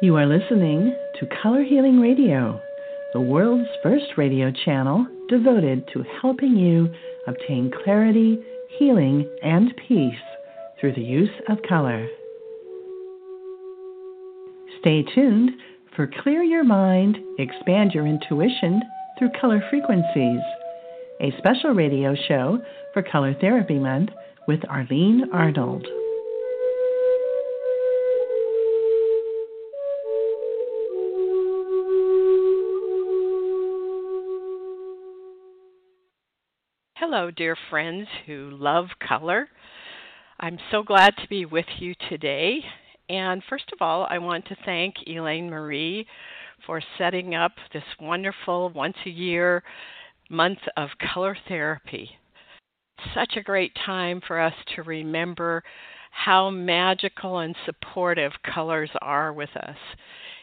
You are listening to Color Healing Radio, the world's first radio channel devoted to helping you obtain clarity, healing, and peace through the use of color. Stay tuned for Clear Your Mind, Expand Your Intuition through Color Frequencies, a special radio show for Color Therapy Month with Arlene Arnold. Hello, dear friends who love color. I'm so glad to be with you today. And first of all, I want to thank Elaine Marie for setting up this wonderful once a year month of color therapy. Such a great time for us to remember how magical and supportive colors are with us.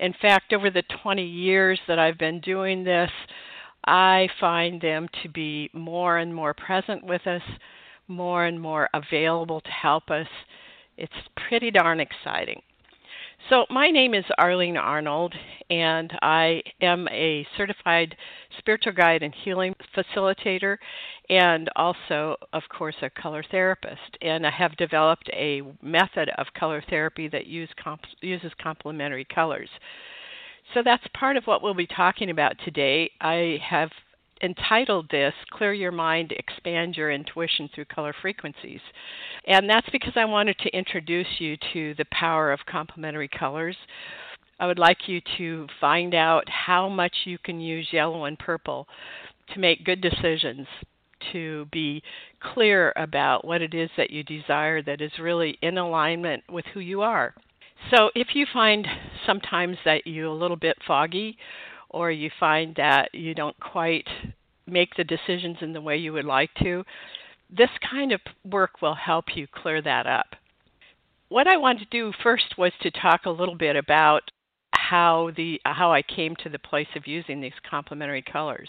In fact, over the 20 years that I've been doing this, I find them to be more and more present with us, more and more available to help us. It's pretty darn exciting. So, my name is Arlene Arnold, and I am a certified spiritual guide and healing facilitator, and also, of course, a color therapist. And I have developed a method of color therapy that use uses complementary colors. So that's part of what we'll be talking about today. I have entitled this Clear Your Mind, Expand Your Intuition Through Color Frequencies. And that's because I wanted to introduce you to the power of complementary colors. I would like you to find out how much you can use yellow and purple to make good decisions, to be clear about what it is that you desire that is really in alignment with who you are. So if you find sometimes that you're a little bit foggy or you find that you don't quite make the decisions in the way you would like to, this kind of work will help you clear that up. What I wanted to do first was to talk a little bit about how the how I came to the place of using these complementary colors.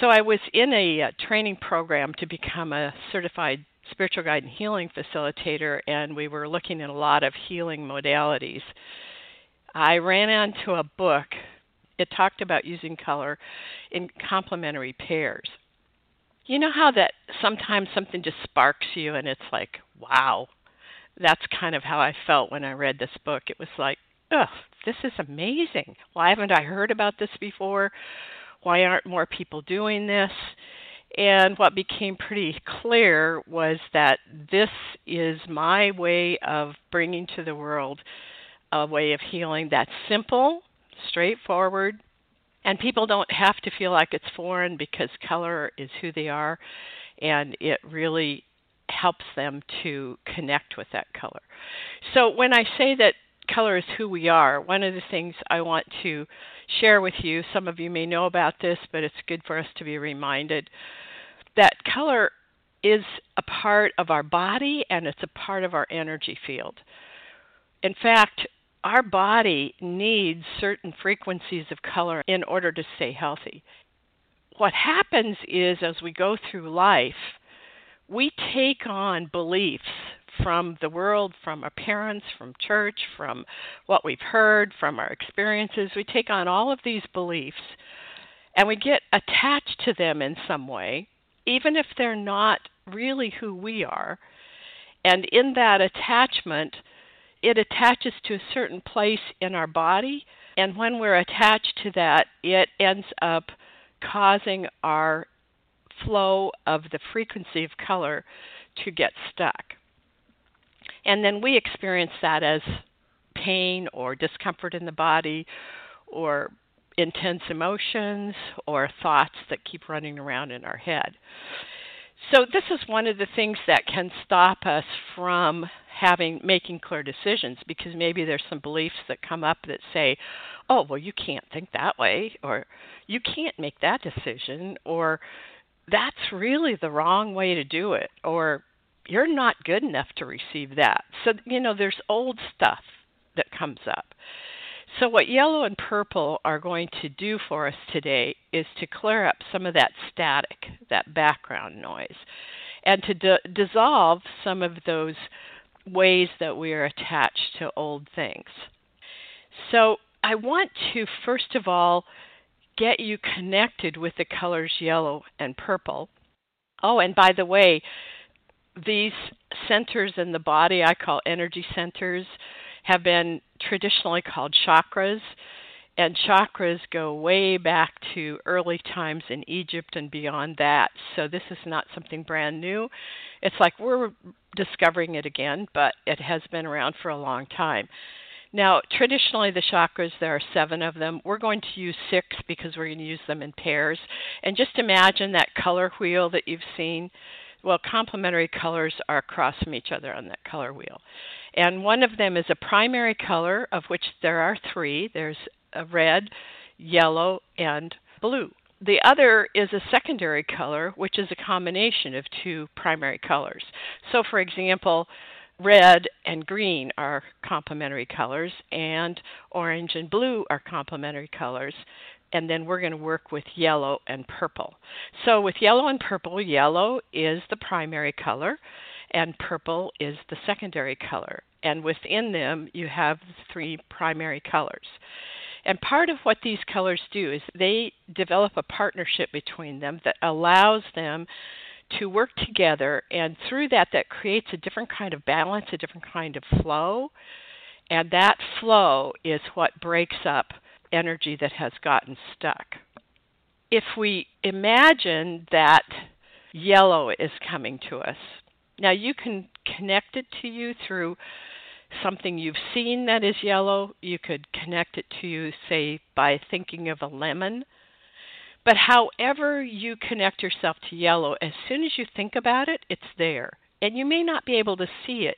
So I was in a, uh, training program to become a certified spiritual guide and healing facilitator, and we were looking at a lot of healing modalities. I ran onto a book. It talked about using color in complementary pairs. You know how that sometimes something just sparks you and it's like, wow. That's kind of how I felt when I read this book. It was like, oh, this is amazing. Why haven't I heard about this before? Why aren't more people doing this? And what became pretty clear was that this is my way of bringing to the world a way of healing that's simple, straightforward, and people don't have to feel like it's foreign because color is who they are, and it really helps them to connect with that color. So when I say that color is who we are, one of the things I want to share with you, some of you may know about this, but it's good for us to be reminded that color is a part of our body and it's a part of our energy field. In fact, our body needs certain frequencies of color in order to stay healthy. What happens is as we go through life, we take on beliefs from the world, from our parents, from church, from what we've heard, from our experiences. We take on all of these beliefs and we get attached to them in some way even if they're not really who we are. And in that attachment, it attaches to a certain place in our body. And when we're attached to that, it ends up causing our flow of the frequency of color to get stuck. And then we experience that as pain or discomfort in the body or intense emotions or thoughts that keep running around in our head. So this is one of the things that can stop us from having making clear decisions because maybe there's some beliefs that come up that say, "Oh, well you can't think that way," or "You can't make that decision," or "That's really the wrong way to do it," or "You're not good enough to receive that." So, you know, there's old stuff that comes up. So, what yellow and purple are going to do for us today is to clear up some of that static, that background noise, and to d- dissolve some of those ways that we are attached to old things. So I want to first of all get you connected with the colors yellow and purple. Oh, and by the way, these centers in the body I call energy centers have been traditionally called chakras. And chakras go way back to early times in Egypt and beyond that. So this is not something brand new. It's like we're discovering it again, but it has been around for a long time. Now, traditionally, the chakras, there are seven of them. We're going to use six because we're going to use them in pairs. And just imagine that color wheel that you've seen. Well, complementary colors are across from each other on that color wheel. And one of them is a primary color, of which there are three there's a red, yellow, and blue. The other is a secondary color, which is a combination of two primary colors. So, for example, red and green are complementary colors, and orange and blue are complementary colors. And then we're going to work with yellow and purple. So, with yellow and purple, yellow is the primary color, and purple is the secondary color. And within them, you have three primary colors. And part of what these colors do is they develop a partnership between them that allows them to work together and through that that creates a different kind of balance a different kind of flow and that flow is what breaks up energy that has gotten stuck if we imagine that yellow is coming to us now you can connect it to you through something you've seen that is yellow you could connect it to you say by thinking of a lemon but however you connect yourself to yellow, as soon as you think about it, it's there. And you may not be able to see it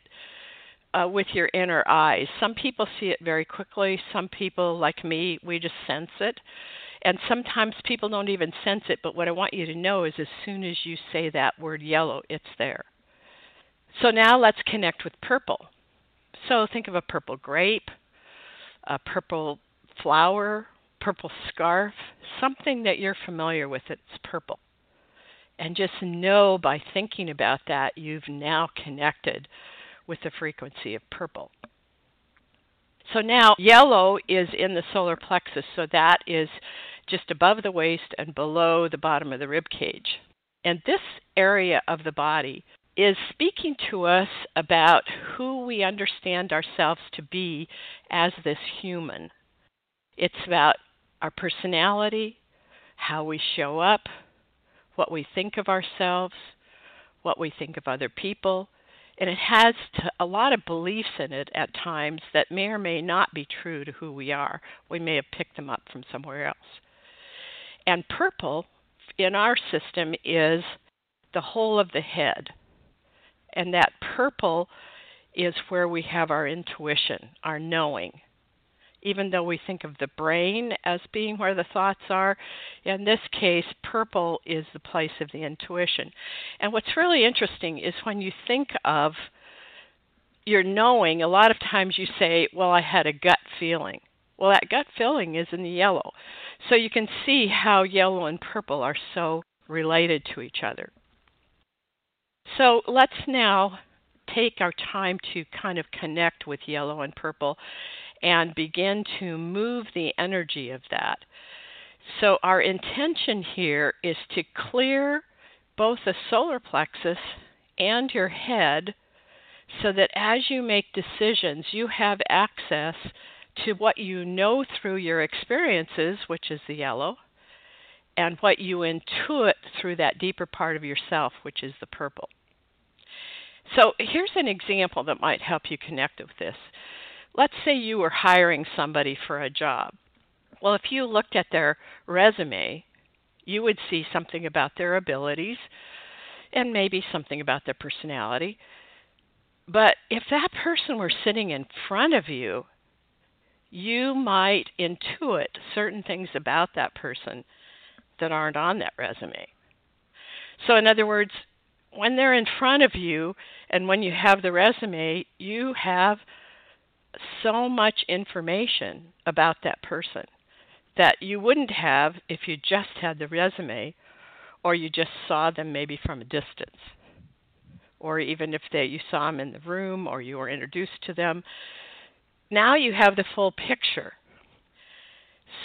uh, with your inner eyes. Some people see it very quickly. Some people, like me, we just sense it. And sometimes people don't even sense it. But what I want you to know is as soon as you say that word yellow, it's there. So now let's connect with purple. So think of a purple grape, a purple flower, purple scarf, something that you're familiar with that's purple. And just know by thinking about that, you've now connected with the frequency of purple. So now yellow is in the solar plexus, so that is just above the waist and below the bottom of the rib cage. And this area of the body is speaking to us about who we understand ourselves to be as this human. It's about our personality, how we show up, what we think of ourselves, what we think of other people. And it has to, a lot of beliefs in it at times that may or may not be true to who we are. We may have picked them up from somewhere else. And purple in our system is the whole of the head. And that purple is where we have our intuition, our knowing, even though we think of the brain as being where the thoughts are, in this case, purple is the place of the intuition. And what's really interesting is when you think of your knowing, a lot of times you say, Well, I had a gut feeling. Well, that gut feeling is in the yellow. So you can see how yellow and purple are so related to each other. So let's now take our time to kind of connect with yellow and purple and begin to move the energy of that. So, our intention here is to clear both the solar plexus and your head so that as you make decisions, you have access to what you know through your experiences, which is the yellow, and what you intuit through that deeper part of yourself, which is the purple. So, here's an example that might help you connect with this let's say you were hiring somebody for a job. Well, if you looked at their resume, you would see something about their abilities and maybe something about their personality. But if that person were sitting in front of you, you might intuit certain things about that person that aren't on that resume. So, in other words, when they're in front of you and when you have the resume, you have so much information about that person that you wouldn't have if you just had the resume or you just saw them maybe from a distance or even if they you saw them in the room or you were introduced to them now you have the full picture.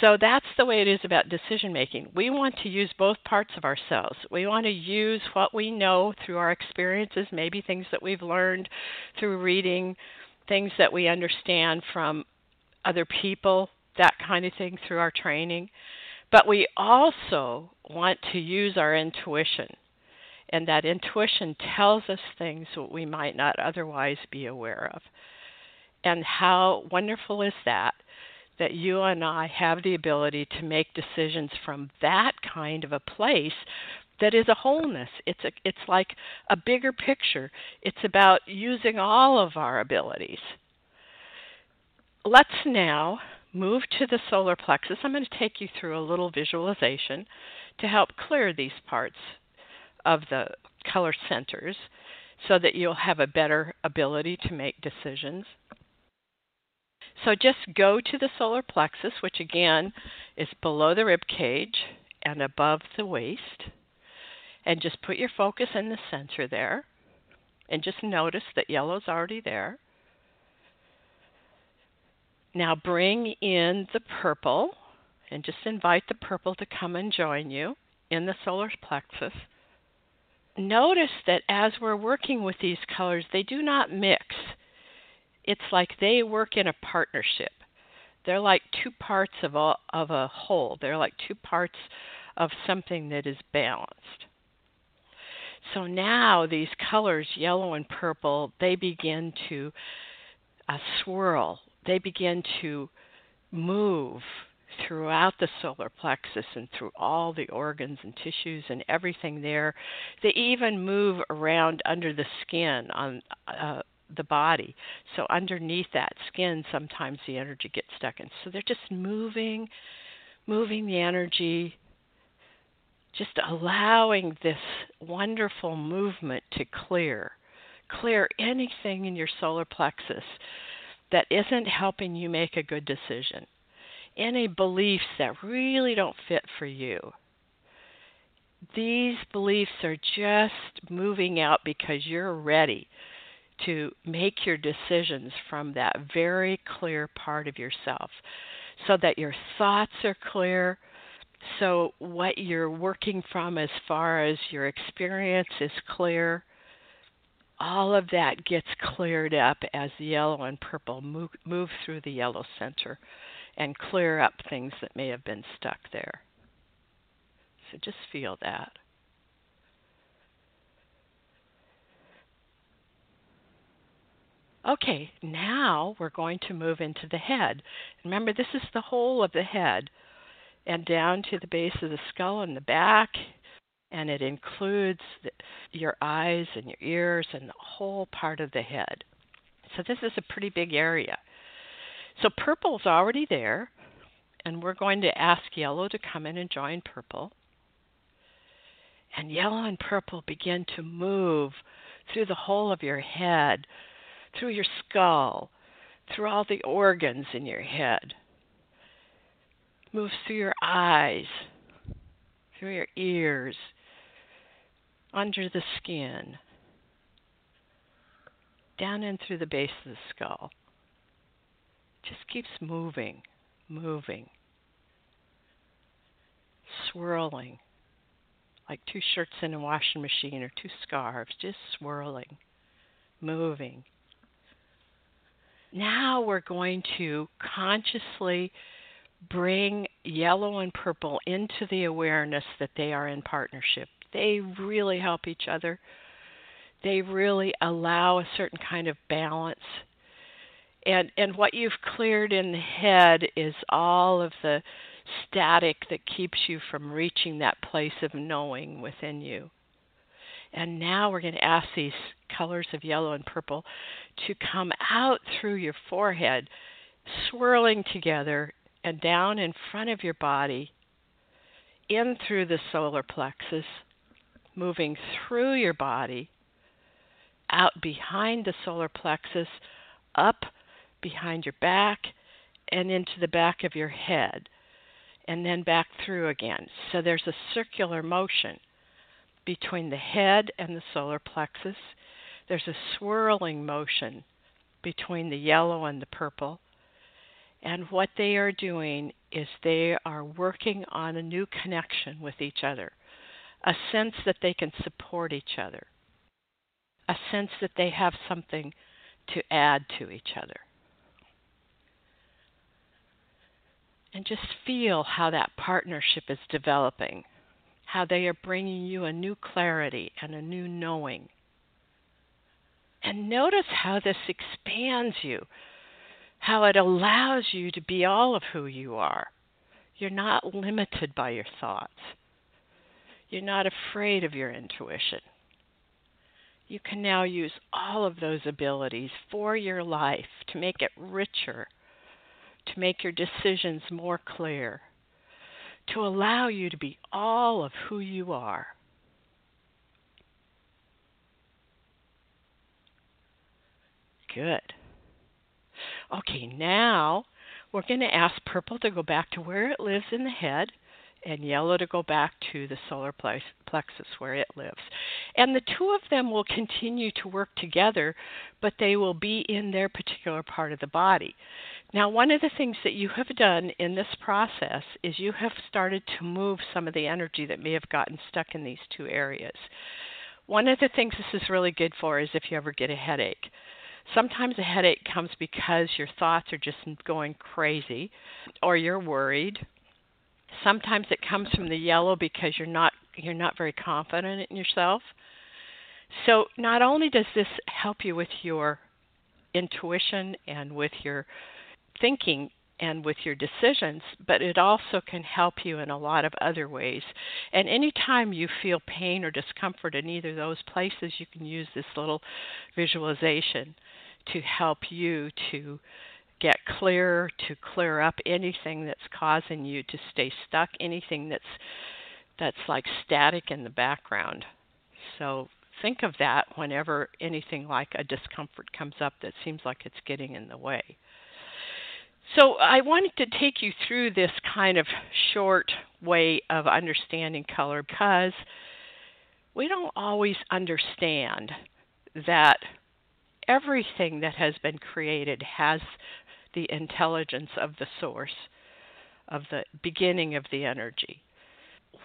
So that's the way it is about decision making. We want to use both parts of ourselves. We want to use what we know through our experiences, maybe things that we've learned through reading, things that we understand from other people, that kind of thing through our training. But we also want to use our intuition. And that intuition tells us things that we might not otherwise be aware of. And how wonderful is that? That you and I have the ability to make decisions from that kind of a place that is a wholeness. It's a, it's like a bigger picture. It's about using all of our abilities. Let's now move to the solar plexus. I'm going to take you through a little visualization to help clear these parts of the color centers so that you'll have a better ability to make decisions. So just go to the solar plexus, which again is below the rib cage and above the waist, and just put your focus in the center there. And just notice that yellow's already there. Now bring in the purple and just invite the purple to come and join you in the solar plexus. Notice that as we're working with these colors, they do not mix. It's like they work in a partnership. They're like two parts of a, of a whole. They're like two parts of something that is balanced. So now these colors, yellow and purple, they begin to uh, swirl they begin to move throughout the solar plexus and through all the organs and tissues and everything there. They even move around under the skin on uh, the body. So underneath that skin, sometimes the energy gets stuck in. So they're just moving, moving the energy, just allowing this wonderful movement to clear. Clear anything in your solar plexus that isn't helping you make a good decision, any beliefs that really don't fit for you. These beliefs are just moving out because you're ready to make your decisions from that very clear part of yourself so that your thoughts are clear. So, what you're working from as far as your experience is clear all of that gets cleared up as the yellow and purple move, move through the yellow center and clear up things that may have been stuck there. So just feel that. Okay, now we're going to move into the head. Remember, this is the whole of the head and down to the base of the skull and the back and it includes the, your eyes and your ears and the whole part of the head. So this is a pretty big area. So purple's already there, and we're going to ask yellow to come in and join purple. And yellow and purple begin to move through the whole of your head, through your skull, through all the organs in your head. Moves through your eyes, through your ears, under the skin, down in through the base of the skull. Just keeps moving, moving, swirling, like two shirts in a washing machine or two scarves, just swirling, moving. Now we're going to consciously bring yellow and purple into the awareness that they are in partnership they really help each other. They really allow a certain kind of balance. And and what you've cleared in the head is all of the static that keeps you from reaching that place of knowing within you. And now we're going to ask these colors of yellow and purple to come out through your forehead, swirling together and down in front of your body, in through the solar plexus, moving through your body, out behind the solar plexus, up behind your back, and into the back of your head, and then back through again. So there's a circular motion between the head and the solar plexus. There's a swirling motion between the yellow and the purple. And what they are doing is they are working on a new connection with each other, a sense that they can support each other, a sense that they have something to add to each other. And just feel how that partnership is developing, how they are bringing you a new clarity and a new knowing. And notice how this expands you how it allows you to be all of who you are. You're not limited by your thoughts. You're not afraid of your intuition. You can now use all of those abilities for your life to make it richer, to make your decisions more clear, to allow you to be all of who you are. Good. Okay, now we're going to ask purple to go back to where it lives in the head and yellow to go back to the solar plexus where it lives. And the two of them will continue to work together, but they will be in their particular part of the body. Now, one of the things that you have done in this process is you have started to move some of the energy that may have gotten stuck in these two areas. One of the things this is really good for is if you ever get a headache. Sometimes a headache comes because your thoughts are just going crazy or you're worried. Sometimes it comes from the yellow because you're not you're not very confident in yourself. So not only does this help you with your intuition and with your thinking and with your decisions, but it also can help you in a lot of other ways. And anytime you feel pain or discomfort in either of those places, you can use this little visualization to help you to get clear, to clear up anything that's causing you to stay stuck, anything that's that's like static in the background. So think of that whenever anything like a discomfort comes up that seems like it's getting in the way. So I wanted to take you through this kind of short way of understanding color because we don't always understand that everything that has been created has the intelligence of the source, of the beginning of the energy.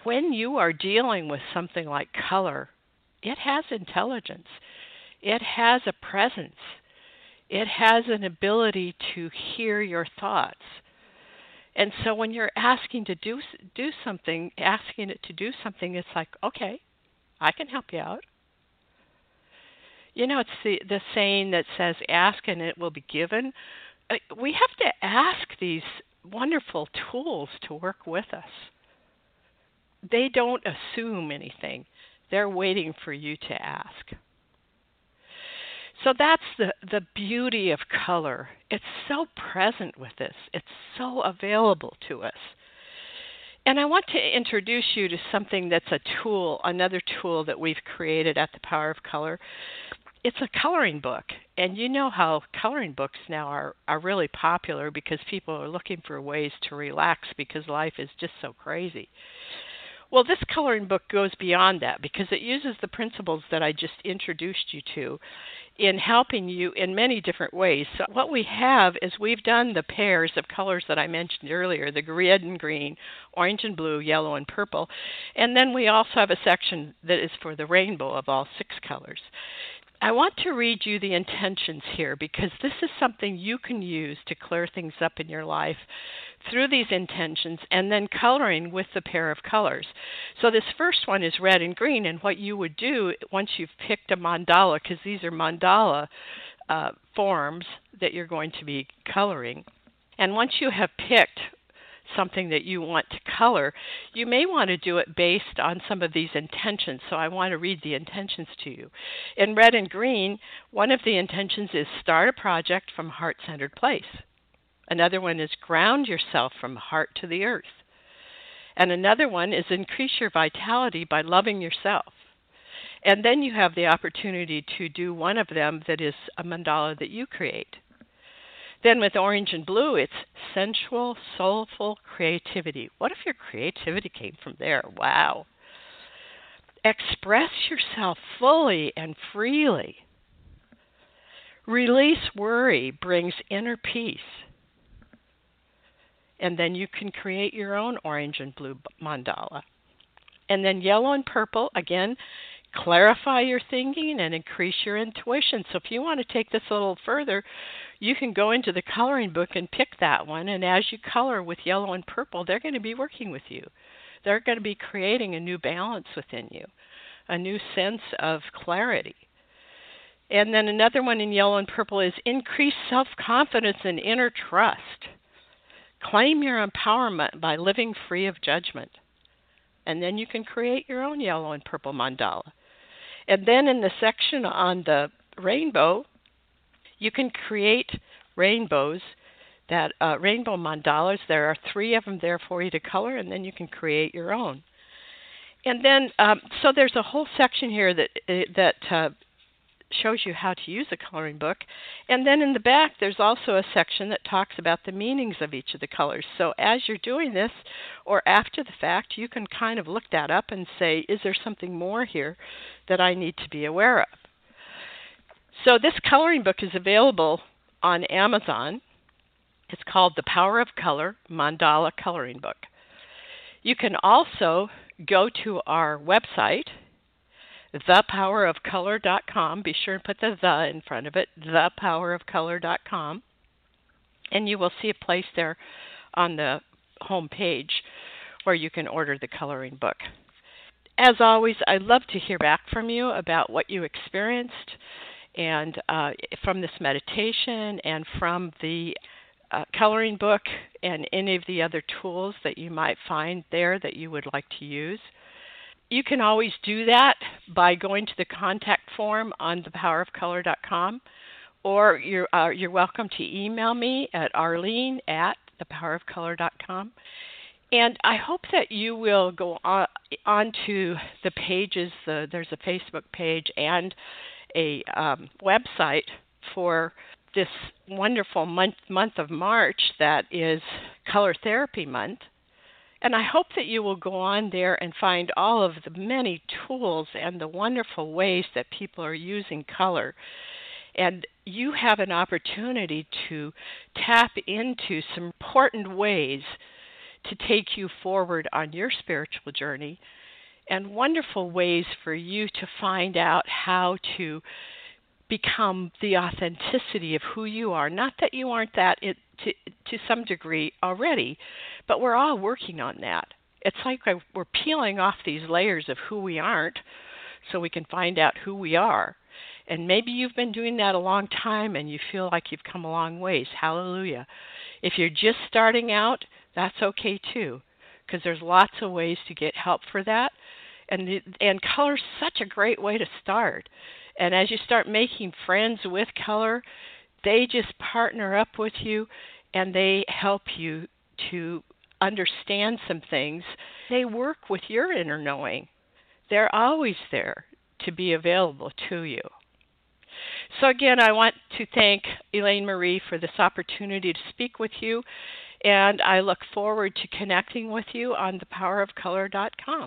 When you are dealing with something like color, it has intelligence, it has a presence, it has an ability to hear your thoughts. And so when you're asking to do do something, asking it to do something, it's like, okay, I can help you out. You know, it's the, the saying that says, ask and it will be given. Uh, we have to ask these wonderful tools to work with us. They don't assume anything, they're waiting for you to ask. So that's the, the beauty of color. It's so present with us, it's so available to us. And I want to introduce you to something that's a tool, another tool that we've created at the Power of Color it's a coloring book and you know how coloring books now are are really popular because people are looking for ways to relax because life is just so crazy. Well this coloring book goes beyond that because it uses the principles that i just introduced you to in helping you in many different ways. So what we have is we've done the pairs of colors that i mentioned earlier the red and green orange and blue yellow and purple and then we also have a section that is for the rainbow of all six colors I want to read you the intentions here because this is something you can use to clear things up in your life through these intentions and then coloring with the pair of colors. So, this first one is red and green, and what you would do once you've picked a mandala, because these are mandala uh, forms that you're going to be coloring. And once you have picked something that you want to color, you may want to do it based on some of these intentions. So I want to read the intentions to you. In red and green, one of the intentions is start a project from heart centered place. Another one is ground yourself from heart to the earth. And another one is increase your vitality by loving yourself. And then you have the opportunity to do one of them that is a mandala that you create. Then with orange and blue, it's sensual, soulful creativity. What if your creativity came from there? Wow. Express yourself fully and freely. Release worry brings inner peace. And then you can create your own orange and blue mandala. And then yellow and purple, again, clarify your thinking and increase your intuition. So if you want to take this a little further, you can go into the coloring book and pick that one. And as you color with yellow and purple, they're going to be working with you. They're going to be creating a new balance within you, a new sense of clarity. And then another one in yellow and purple is increase self confidence and inner trust. Claim your empowerment by living free of judgment. And then you can create your own yellow and purple mandala. And then in the section on the rainbow, you can create rainbows that uh, rainbow mandalas. There are three of them there for you to color, and then you can create your own. And then, um, so there's a whole section here that uh, that uh, shows you how to use a coloring book. And then in the back, there's also a section that talks about the meanings of each of the colors. So as you're doing this, or after the fact, you can kind of look that up and say, is there something more here that I need to be aware of? So this coloring book is available on Amazon. It's called The Power of Color Mandala Coloring Book. You can also go to our website thepowerofcolor.com. Be sure and put the the in front of it, thepowerofcolor.com. And you will see a place there on the home page where you can order the coloring book. As always, I'd love to hear back from you about what you experienced and uh, from this meditation and from the uh, coloring book and any of the other tools that you might find there that you would like to use. You can always do that by going to the contact form on thepowerofcolor.com, or you're, uh, you're welcome to email me at arlene at thepowerofcolor.com. And I hope that you will go on onto the pages. The, there's a Facebook page and a um, website for this wonderful month month of March that is Color Therapy Month. And I hope that you will go on there and find all of the many tools and the wonderful ways that people are using color. And you have an opportunity to tap into some important ways to take you forward on your spiritual journey and wonderful ways for you to find out how to become the authenticity of who you are. Not that you aren't that to to some degree already, but we're all working on that. It's like we're peeling off these layers of who we aren't so we can find out who we are. And maybe you've been doing that a long time and you feel like you've come a long ways. Hallelujah. If you're just starting out, that's okay too, because there's lots of ways to get help for that. And and color's such a great way to start. And as you start making friends with color, they just partner up with you and they help you to understand some things. They work with your inner knowing. They're always there to be available to you. So, again, I want to thank Elaine Marie for this opportunity to speak with you, and I look forward to connecting with you on thepowerofcolor.com.